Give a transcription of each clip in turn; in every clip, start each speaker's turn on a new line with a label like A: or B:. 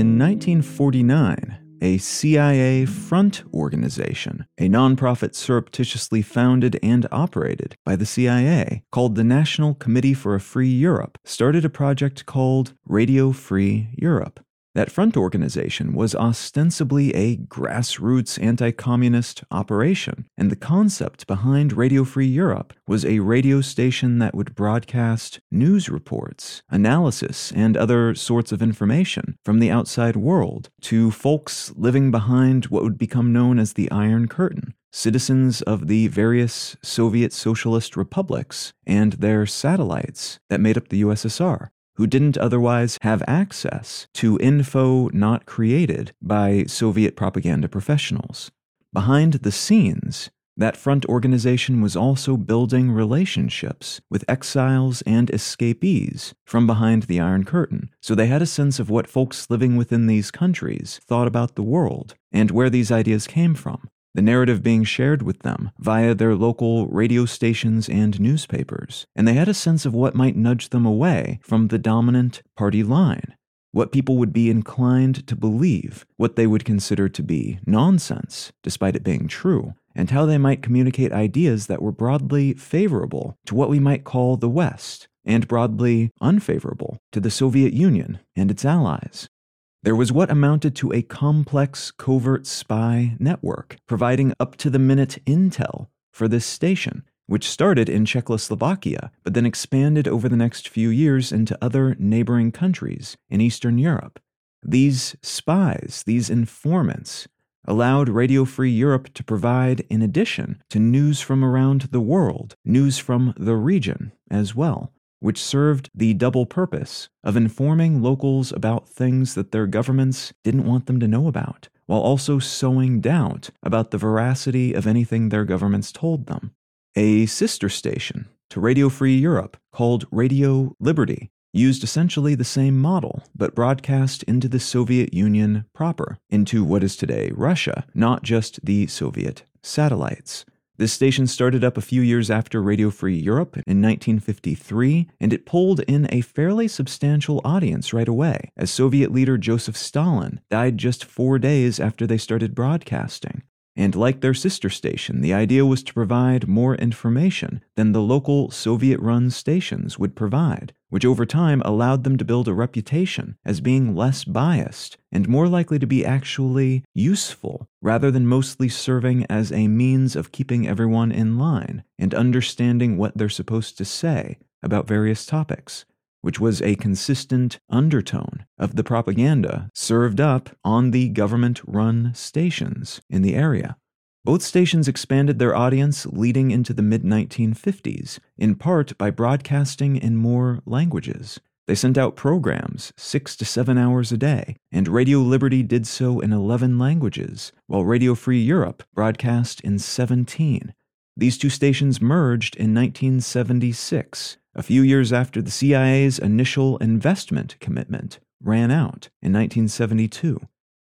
A: In 1949, a CIA front organization, a nonprofit surreptitiously founded and operated by the CIA, called the National Committee for a Free Europe, started a project called Radio Free Europe. That front organization was ostensibly a grassroots anti communist operation, and the concept behind Radio Free Europe was a radio station that would broadcast news reports, analysis, and other sorts of information from the outside world to folks living behind what would become known as the Iron Curtain, citizens of the various Soviet socialist republics and their satellites that made up the USSR who didn't otherwise have access to info not created by Soviet propaganda professionals. Behind the scenes, that front organization was also building relationships with exiles and escapees from behind the Iron Curtain, so they had a sense of what folks living within these countries thought about the world and where these ideas came from the narrative being shared with them via their local radio stations and newspapers, and they had a sense of what might nudge them away from the dominant party line, what people would be inclined to believe, what they would consider to be nonsense, despite it being true, and how they might communicate ideas that were broadly favorable to what we might call the West, and broadly unfavorable to the Soviet Union and its allies. There was what amounted to a complex covert spy network, providing up to the minute intel for this station, which started in Czechoslovakia, but then expanded over the next few years into other neighboring countries in Eastern Europe. These spies, these informants, allowed Radio Free Europe to provide, in addition to news from around the world, news from the region as well which served the double purpose of informing locals about things that their governments didn't want them to know about, while also sowing doubt about the veracity of anything their governments told them. A sister station to Radio Free Europe called Radio Liberty used essentially the same model, but broadcast into the Soviet Union proper, into what is today Russia, not just the Soviet satellites. This station started up a few years after Radio Free Europe in 1953, and it pulled in a fairly substantial audience right away, as Soviet leader Joseph Stalin died just four days after they started broadcasting. And like their sister station, the idea was to provide more information than the local Soviet run stations would provide, which over time allowed them to build a reputation as being less biased and more likely to be actually useful, rather than mostly serving as a means of keeping everyone in line and understanding what they're supposed to say about various topics which was a consistent undertone of the propaganda served up on the government run stations in the area. Both stations expanded their audience leading into the mid 1950s, in part by broadcasting in more languages. They sent out programs six to seven hours a day, and Radio Liberty did so in 11 languages, while Radio Free Europe broadcast in 17. These two stations merged in 1976 a few years after the CIA's initial investment commitment ran out in 1972.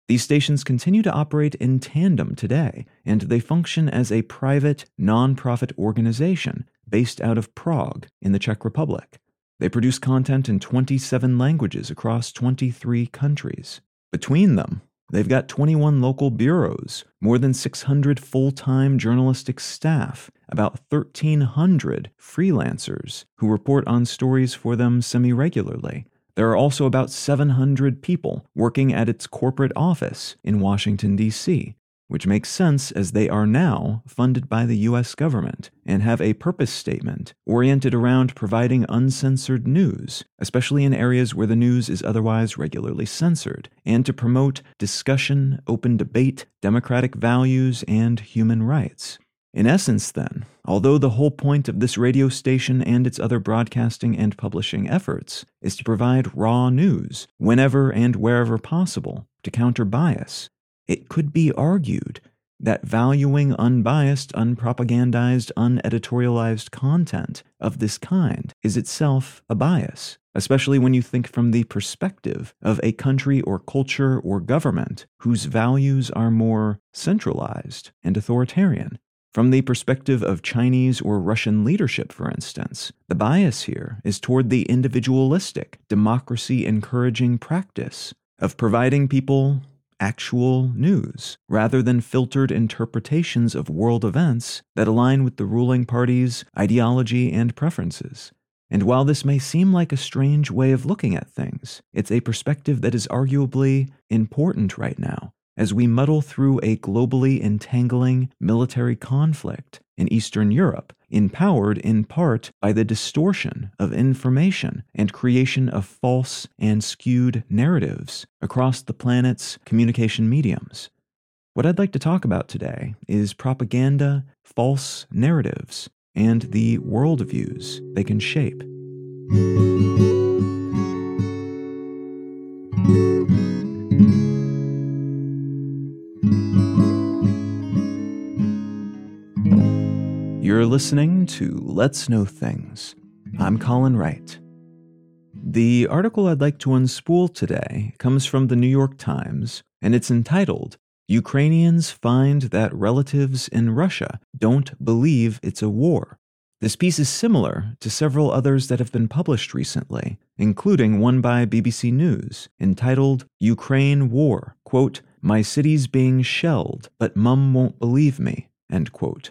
A: These stations continue to operate in tandem today, and they function as a private, non-profit organization based out of Prague in the Czech Republic. They produce content in 27 languages across 23 countries. Between them, They've got 21 local bureaus, more than 600 full time journalistic staff, about 1,300 freelancers who report on stories for them semi regularly. There are also about 700 people working at its corporate office in Washington, D.C., which makes sense as they are now funded by the US government and have a purpose statement oriented around providing uncensored news, especially in areas where the news is otherwise regularly censored, and to promote discussion, open debate, democratic values, and human rights. In essence, then, although the whole point of this radio station and its other broadcasting and publishing efforts is to provide raw news whenever and wherever possible to counter bias, it could be argued that valuing unbiased, unpropagandized, uneditorialized content of this kind is itself a bias, especially when you think from the perspective of a country or culture or government whose values are more centralized and authoritarian. From the perspective of Chinese or Russian leadership, for instance, the bias here is toward the individualistic, democracy encouraging practice of providing people actual news, rather than filtered interpretations of world events that align with the ruling party's ideology and preferences. And while this may seem like a strange way of looking at things, it's a perspective that is arguably important right now as we muddle through a globally entangling military conflict in Eastern Europe, empowered in part by the distortion of information and creation of false and skewed narratives across the planet's communication mediums. What I'd like to talk about today is propaganda, false narratives, and the worldviews they can shape. Listening to Let's Know Things. I'm Colin Wright. The article I'd like to unspool today comes from the New York Times, and it's entitled Ukrainians Find That Relatives in Russia Don't Believe It's a War. This piece is similar to several others that have been published recently, including one by BBC News entitled Ukraine War. Quote, My city's being shelled, but mum won't believe me. End quote.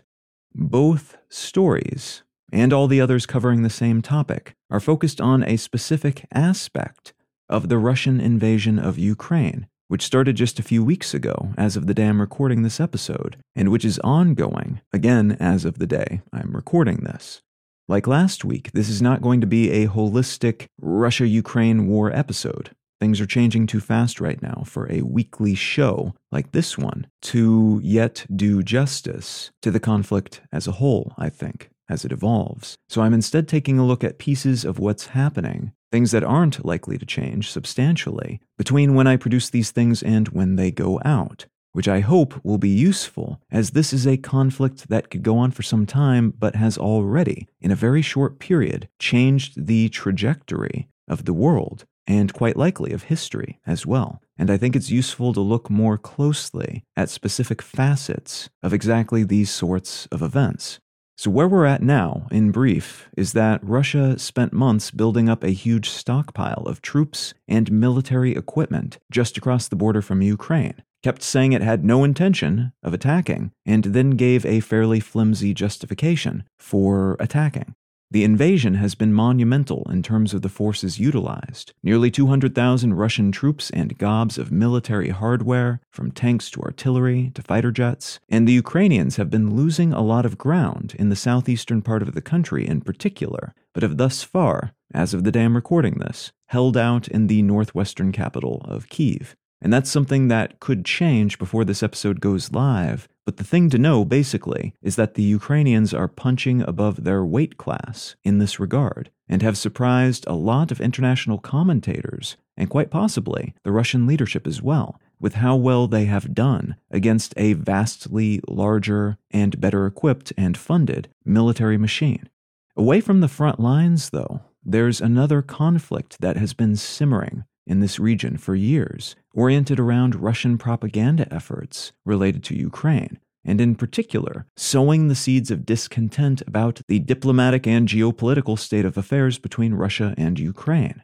A: Both stories, and all the others covering the same topic, are focused on a specific aspect of the Russian invasion of Ukraine, which started just a few weeks ago as of the day I'm recording this episode, and which is ongoing, again, as of the day I'm recording this. Like last week, this is not going to be a holistic Russia Ukraine war episode. Things are changing too fast right now for a weekly show like this one to yet do justice to the conflict as a whole, I think, as it evolves. So I'm instead taking a look at pieces of what's happening, things that aren't likely to change substantially, between when I produce these things and when they go out which I hope will be useful, as this is a conflict that could go on for some time but has already, in a very short period, changed the trajectory of the world and quite likely of history as well. And I think it's useful to look more closely at specific facets of exactly these sorts of events. So, where we're at now, in brief, is that Russia spent months building up a huge stockpile of troops and military equipment just across the border from Ukraine, kept saying it had no intention of attacking, and then gave a fairly flimsy justification for attacking. The invasion has been monumental in terms of the forces utilized. Nearly 200,000 Russian troops and gobs of military hardware, from tanks to artillery to fighter jets. And the Ukrainians have been losing a lot of ground in the southeastern part of the country in particular, but have thus far, as of the day I'm recording this, held out in the northwestern capital of Kiev. And that's something that could change before this episode goes live. But the thing to know, basically, is that the Ukrainians are punching above their weight class in this regard and have surprised a lot of international commentators, and quite possibly the Russian leadership as well, with how well they have done against a vastly larger and better equipped and funded military machine. Away from the front lines, though, there's another conflict that has been simmering in this region for years, oriented around Russian propaganda efforts related to Ukraine, and in particular, sowing the seeds of discontent about the diplomatic and geopolitical state of affairs between Russia and Ukraine.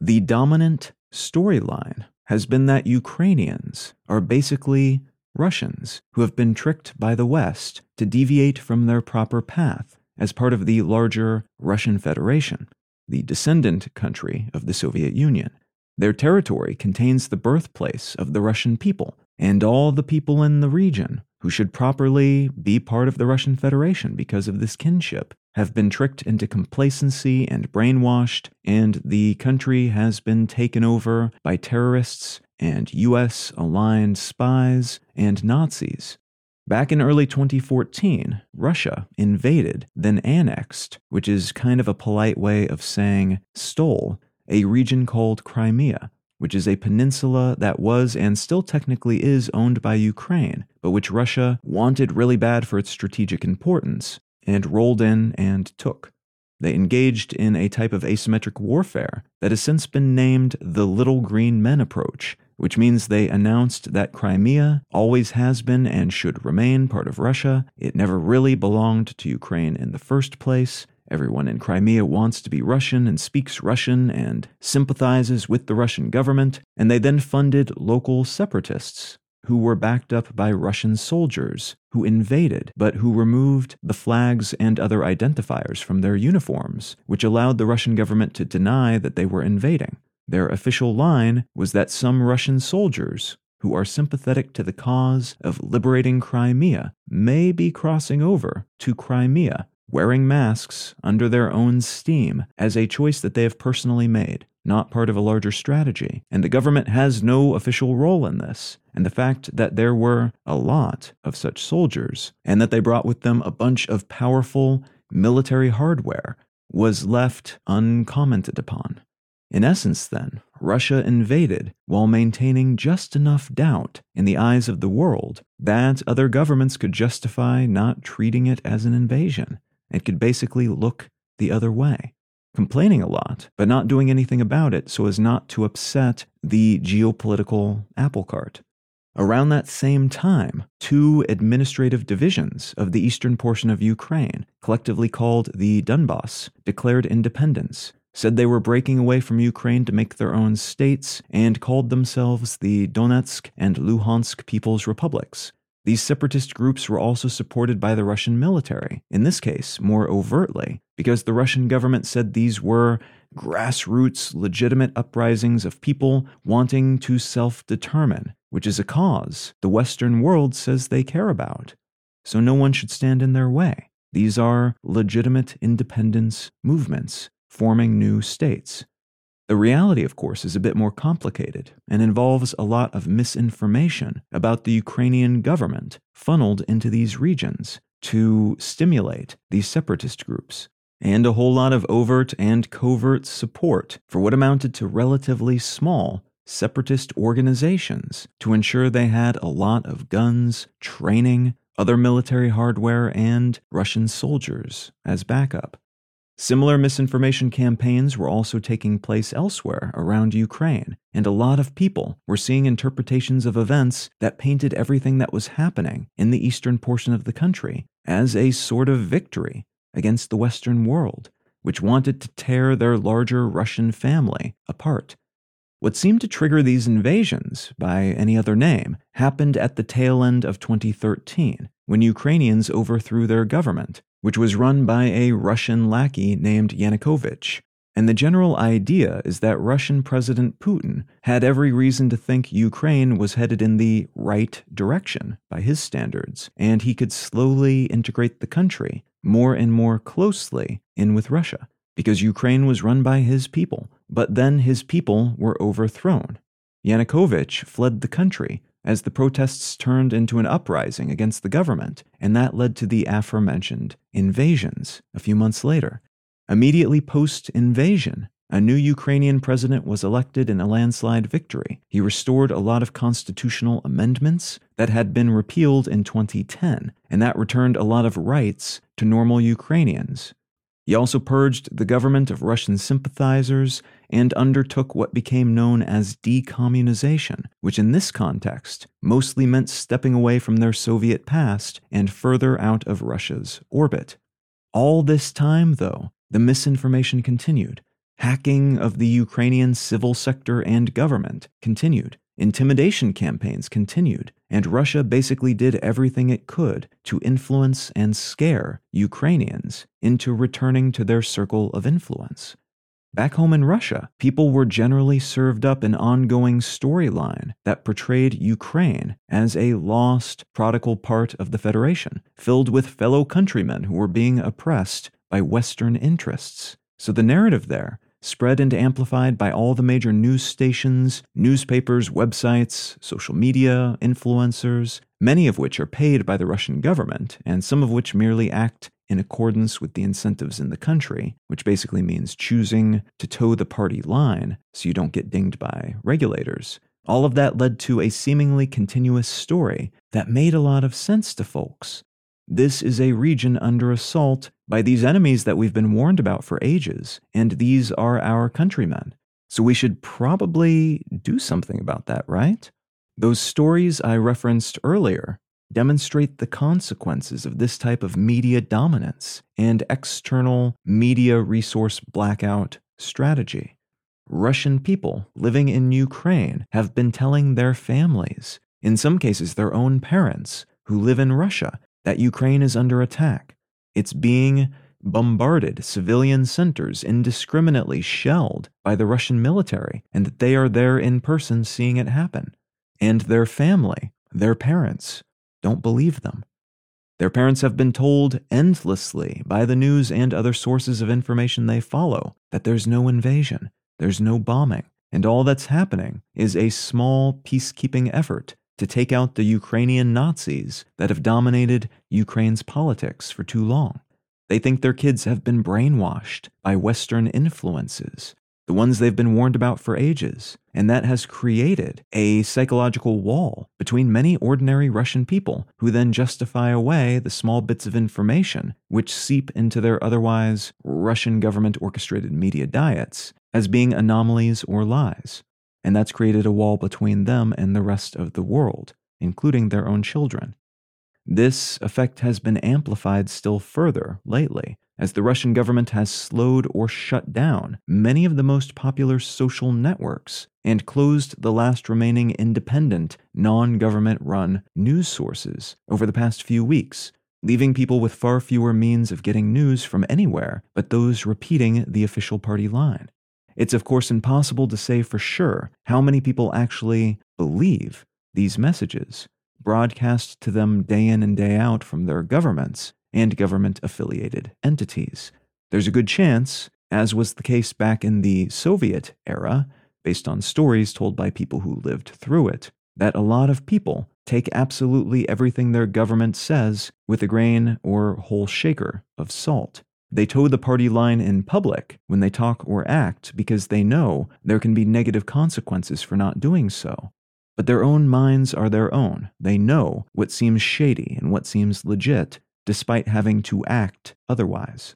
A: The dominant storyline has been that Ukrainians are basically Russians who have been tricked by the West to deviate from their proper path as part of the larger Russian Federation, the descendant country of the Soviet Union. Their territory contains the birthplace of the Russian people and all the people in the region who should properly be part of the Russian Federation because of this kinship have been tricked into complacency and brainwashed, and the country has been taken over by terrorists and US aligned spies and Nazis. Back in early 2014, Russia invaded, then annexed, which is kind of a polite way of saying stole a region called Crimea, which is a peninsula that was and still technically is owned by Ukraine, but which Russia wanted really bad for its strategic importance and rolled in and took. They engaged in a type of asymmetric warfare that has since been named the Little Green Men approach, which means they announced that Crimea always has been and should remain part of Russia. It never really belonged to Ukraine in the first place, Everyone in Crimea wants to be Russian and speaks Russian and sympathizes with the Russian government, and they then funded local separatists who were backed up by Russian soldiers who invaded, but who removed the flags and other identifiers from their uniforms, which allowed the Russian government to deny that they were invading. Their official line was that some Russian soldiers who are sympathetic to the cause of liberating Crimea may be crossing over to Crimea wearing masks under their own steam as a choice that they have personally made, not part of a larger strategy. And the government has no official role in this. And the fact that there were a lot of such soldiers and that they brought with them a bunch of powerful military hardware was left uncommented upon. In essence, then, Russia invaded while maintaining just enough doubt in the eyes of the world that other governments could justify not treating it as an invasion and could basically look the other way, complaining a lot, but not doing anything about it so as not to upset the geopolitical apple cart. Around that same time, two administrative divisions of the eastern portion of Ukraine, collectively called the Donbass, declared independence, said they were breaking away from Ukraine to make their own states, and called themselves the Donetsk and Luhansk People's Republics, these separatist groups were also supported by the Russian military, in this case, more overtly, because the Russian government said these were grassroots, legitimate uprisings of people wanting to self determine, which is a cause the Western world says they care about. So no one should stand in their way. These are legitimate independence movements forming new states. The reality, of course, is a bit more complicated and involves a lot of misinformation about the Ukrainian government funneled into these regions to stimulate these separatist groups, and a whole lot of overt and covert support for what amounted to relatively small separatist organizations to ensure they had a lot of guns, training, other military hardware, and Russian soldiers as backup. Similar misinformation campaigns were also taking place elsewhere around Ukraine, and a lot of people were seeing interpretations of events that painted everything that was happening in the eastern portion of the country as a sort of victory against the Western world, which wanted to tear their larger Russian family apart. What seemed to trigger these invasions, by any other name, happened at the tail end of 2013, when Ukrainians overthrew their government which was run by a Russian lackey named Yanukovych. And the general idea is that Russian President Putin had every reason to think Ukraine was headed in the right direction by his standards, and he could slowly integrate the country more and more closely in with Russia, because Ukraine was run by his people, but then his people were overthrown. Yanukovych fled the country, as the protests turned into an uprising against the government, and that led to the aforementioned invasions a few months later. Immediately post invasion, a new Ukrainian president was elected in a landslide victory. He restored a lot of constitutional amendments that had been repealed in 2010, and that returned a lot of rights to normal Ukrainians. He also purged the government of Russian sympathizers and undertook what became known as decommunization, which in this context mostly meant stepping away from their Soviet past and further out of Russia's orbit. All this time, though, the misinformation continued. Hacking of the Ukrainian civil sector and government continued. Intimidation campaigns continued, and Russia basically did everything it could to influence and scare Ukrainians into returning to their circle of influence. Back home in Russia, people were generally served up an ongoing storyline that portrayed Ukraine as a lost, prodigal part of the Federation, filled with fellow countrymen who were being oppressed by Western interests. So the narrative there spread and amplified by all the major news stations, newspapers, websites, social media, influencers, many of which are paid by the Russian government, and some of which merely act in accordance with the incentives in the country, which basically means choosing to toe the party line so you don't get dinged by regulators. All of that led to a seemingly continuous story that made a lot of sense to folks. This is a region under assault by these enemies that we've been warned about for ages, and these are our countrymen. So we should probably do something about that, right? Those stories I referenced earlier demonstrate the consequences of this type of media dominance and external media resource blackout strategy. Russian people living in Ukraine have been telling their families, in some cases their own parents, who live in Russia, that Ukraine is under attack. It's being bombarded, civilian centers indiscriminately shelled by the Russian military, and that they are there in person seeing it happen. And their family, their parents, don't believe them. Their parents have been told endlessly by the news and other sources of information they follow that there's no invasion, there's no bombing, and all that's happening is a small peacekeeping effort to take out the Ukrainian Nazis that have dominated Ukraine's politics for too long. They think their kids have been brainwashed by Western influences, the ones they've been warned about for ages, and that has created a psychological wall between many ordinary Russian people who then justify away the small bits of information which seep into their otherwise Russian government orchestrated media diets as being anomalies or lies. And that's created a wall between them and the rest of the world, including their own children. This effect has been amplified still further lately, as the Russian government has slowed or shut down many of the most popular social networks and closed the last remaining independent, non government run news sources over the past few weeks, leaving people with far fewer means of getting news from anywhere but those repeating the official party line. It's, of course, impossible to say for sure how many people actually believe these messages, broadcast to them day in and day out from their governments and government affiliated entities. There's a good chance, as was the case back in the Soviet era, based on stories told by people who lived through it, that a lot of people take absolutely everything their government says with a grain or whole shaker of salt. They toe the party line in public when they talk or act because they know there can be negative consequences for not doing so. But their own minds are their own. They know what seems shady and what seems legit, despite having to act otherwise.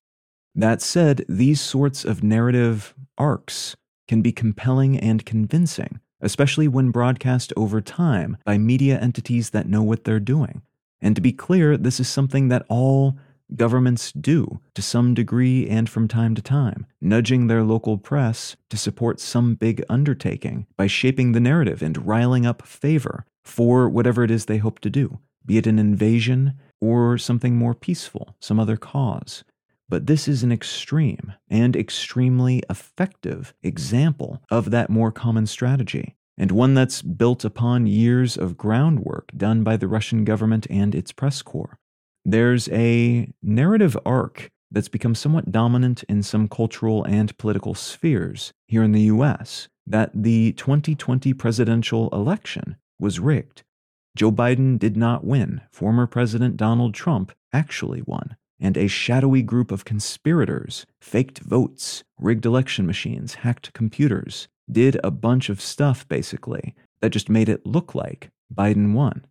A: That said, these sorts of narrative arcs can be compelling and convincing, especially when broadcast over time by media entities that know what they're doing. And to be clear, this is something that all governments do to some degree and from time to time, nudging their local press to support some big undertaking by shaping the narrative and riling up favor for whatever it is they hope to do, be it an invasion or something more peaceful, some other cause. But this is an extreme and extremely effective example of that more common strategy, and one that's built upon years of groundwork done by the Russian government and its press corps. There's a narrative arc that's become somewhat dominant in some cultural and political spheres here in the US that the 2020 presidential election was rigged. Joe Biden did not win. Former President Donald Trump actually won. And a shadowy group of conspirators faked votes, rigged election machines, hacked computers, did a bunch of stuff basically that just made it look like Biden won.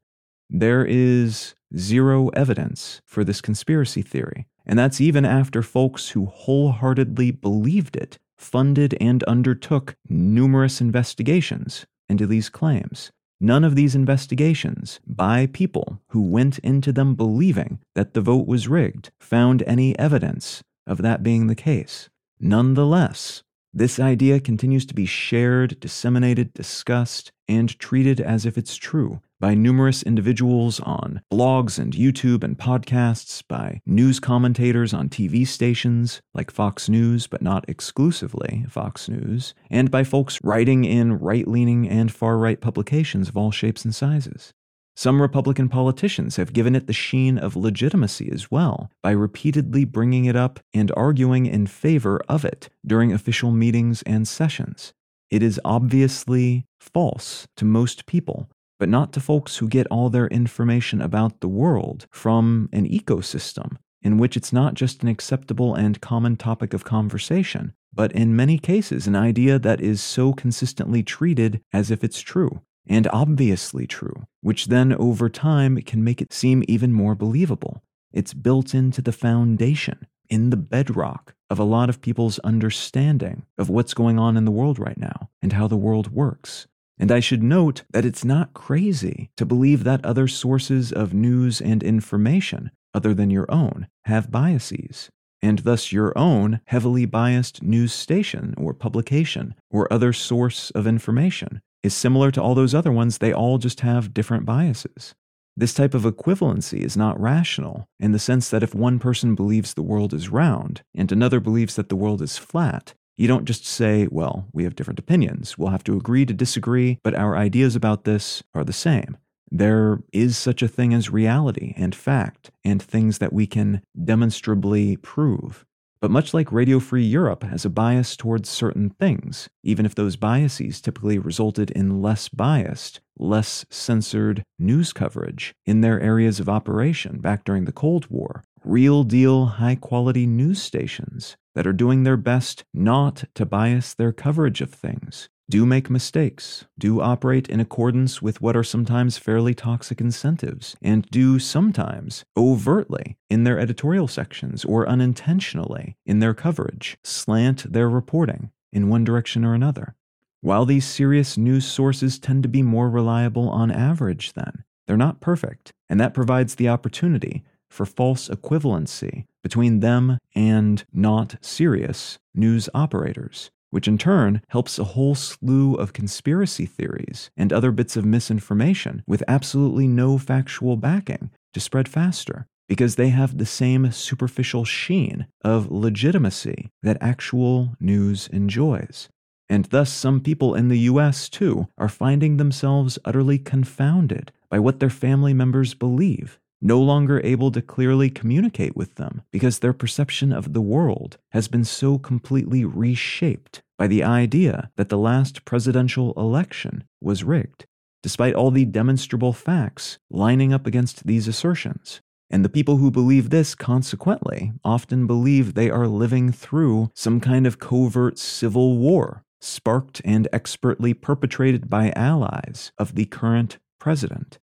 A: There is zero evidence for this conspiracy theory, and that's even after folks who wholeheartedly believed it funded and undertook numerous investigations into these claims. None of these investigations, by people who went into them believing that the vote was rigged, found any evidence of that being the case. Nonetheless, this idea continues to be shared, disseminated, discussed, and treated as if it's true by numerous individuals on blogs and YouTube and podcasts, by news commentators on TV stations like Fox News, but not exclusively Fox News, and by folks writing in right leaning and far right publications of all shapes and sizes. Some Republican politicians have given it the sheen of legitimacy as well by repeatedly bringing it up and arguing in favor of it during official meetings and sessions. It is obviously false to most people, but not to folks who get all their information about the world from an ecosystem in which it's not just an acceptable and common topic of conversation, but in many cases, an idea that is so consistently treated as if it's true and obviously true, which then over time can make it seem even more believable. It's built into the foundation, in the bedrock of a lot of people's understanding of what's going on in the world right now and how the world works. And I should note that it's not crazy to believe that other sources of news and information, other than your own, have biases, and thus your own heavily biased news station or publication or other source of information is similar to all those other ones, they all just have different biases. This type of equivalency is not rational in the sense that if one person believes the world is round and another believes that the world is flat, you don't just say, well, we have different opinions. We'll have to agree to disagree, but our ideas about this are the same. There is such a thing as reality and fact and things that we can demonstrably prove. But much like Radio Free Europe has a bias towards certain things, even if those biases typically resulted in less biased, less censored news coverage in their areas of operation back during the Cold War, real deal high quality news stations that are doing their best not to bias their coverage of things, do make mistakes, do operate in accordance with what are sometimes fairly toxic incentives, and do sometimes overtly in their editorial sections or unintentionally in their coverage. Slant their reporting in one direction or another. While these serious news sources tend to be more reliable on average, then, they're not perfect, and that provides the opportunity for false equivalency between them and not serious news operators which in turn helps a whole slew of conspiracy theories and other bits of misinformation with absolutely no factual backing to spread faster because they have the same superficial sheen of legitimacy that actual news enjoys. And thus, some people in the US, too, are finding themselves utterly confounded by what their family members believe no longer able to clearly communicate with them because their perception of the world has been so completely reshaped by the idea that the last presidential election was rigged, despite all the demonstrable facts lining up against these assertions. And the people who believe this, consequently, often believe they are living through some kind of covert civil war, sparked and expertly perpetrated by allies of the current president.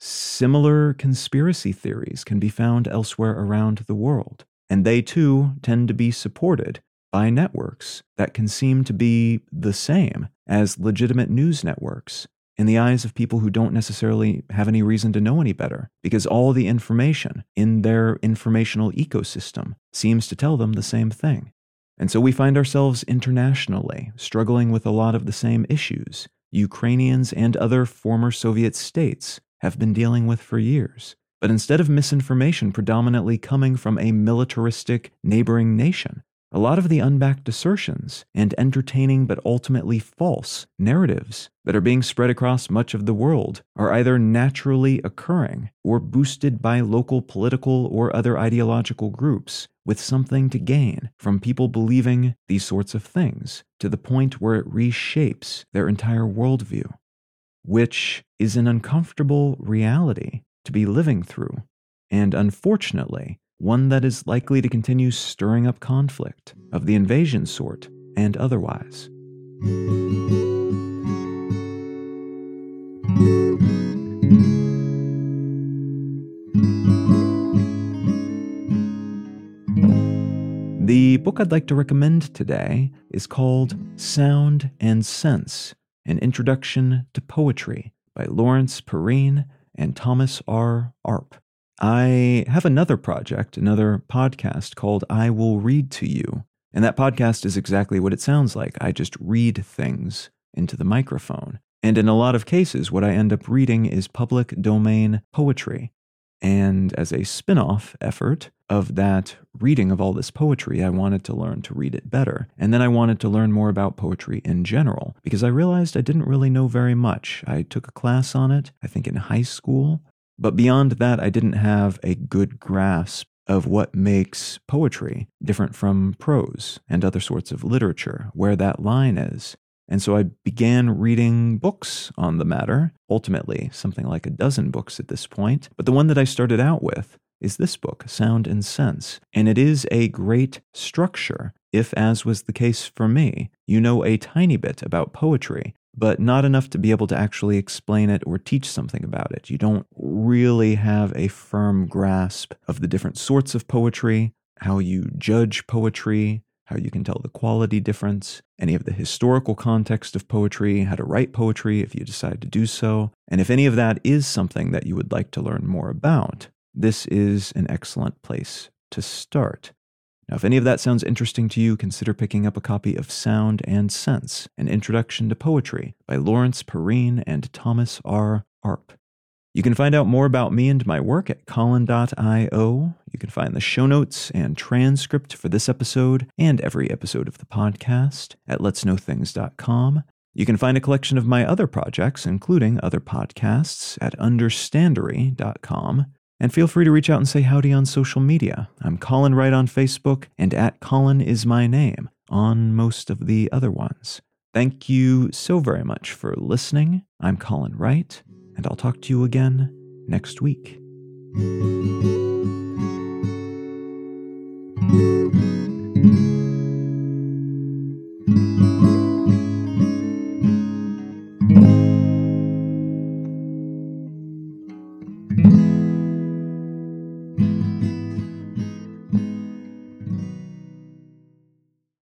A: Similar conspiracy theories can be found elsewhere around the world, and they too tend to be supported by networks that can seem to be the same as legitimate news networks in the eyes of people who don't necessarily have any reason to know any better, because all the information in their informational ecosystem seems to tell them the same thing. And so we find ourselves internationally struggling with a lot of the same issues Ukrainians and other former Soviet states have been dealing with for years. But instead of misinformation predominantly coming from a militaristic neighboring nation, a lot of the unbacked assertions and entertaining but ultimately false narratives that are being spread across much of the world are either naturally occurring or boosted by local political or other ideological groups with something to gain from people believing these sorts of things to the point where it reshapes their entire worldview which is an uncomfortable reality to be living through, and unfortunately, one that is likely to continue stirring up conflict of the invasion sort and otherwise. The book I'd like to recommend today is called Sound and Sense an Introduction to Poetry by Lawrence Perrine and Thomas R. Arp. I have another project, another podcast called I Will Read to You. And that podcast is exactly what it sounds like. I just read things into the microphone. And in a lot of cases, what I end up reading is public domain poetry. And as a spin off effort of that reading of all this poetry, I wanted to learn to read it better. And then I wanted to learn more about poetry in general because I realized I didn't really know very much. I took a class on it, I think in high school. But beyond that, I didn't have a good grasp of what makes poetry different from prose and other sorts of literature, where that line is. And so I began reading books on the matter, ultimately, something like a dozen books at this point. But the one that I started out with is this book, Sound and Sense. And it is a great structure if, as was the case for me, you know a tiny bit about poetry, but not enough to be able to actually explain it or teach something about it. You don't really have a firm grasp of the different sorts of poetry, how you judge poetry, how you can tell the quality difference, any of the historical context of poetry, how to write poetry if you decide to do so. And if any of that is something that you would like to learn more about, this is an excellent place to start. Now, if any of that sounds interesting to you, consider picking up a copy of Sound and Sense An Introduction to Poetry by Lawrence Perrine and Thomas R. Arp. You can find out more about me and my work at Colin.io. You can find the show notes and transcript for this episode and every episode of the podcast at letsknowthings.com. You can find a collection of my other projects, including other podcasts, at understandery.com. And feel free to reach out and say howdy on social media. I'm Colin Wright on Facebook, and at Colin is my name on most of the other ones. Thank you so very much for listening. I'm Colin Wright, and I'll talk to you again next week. Thank you.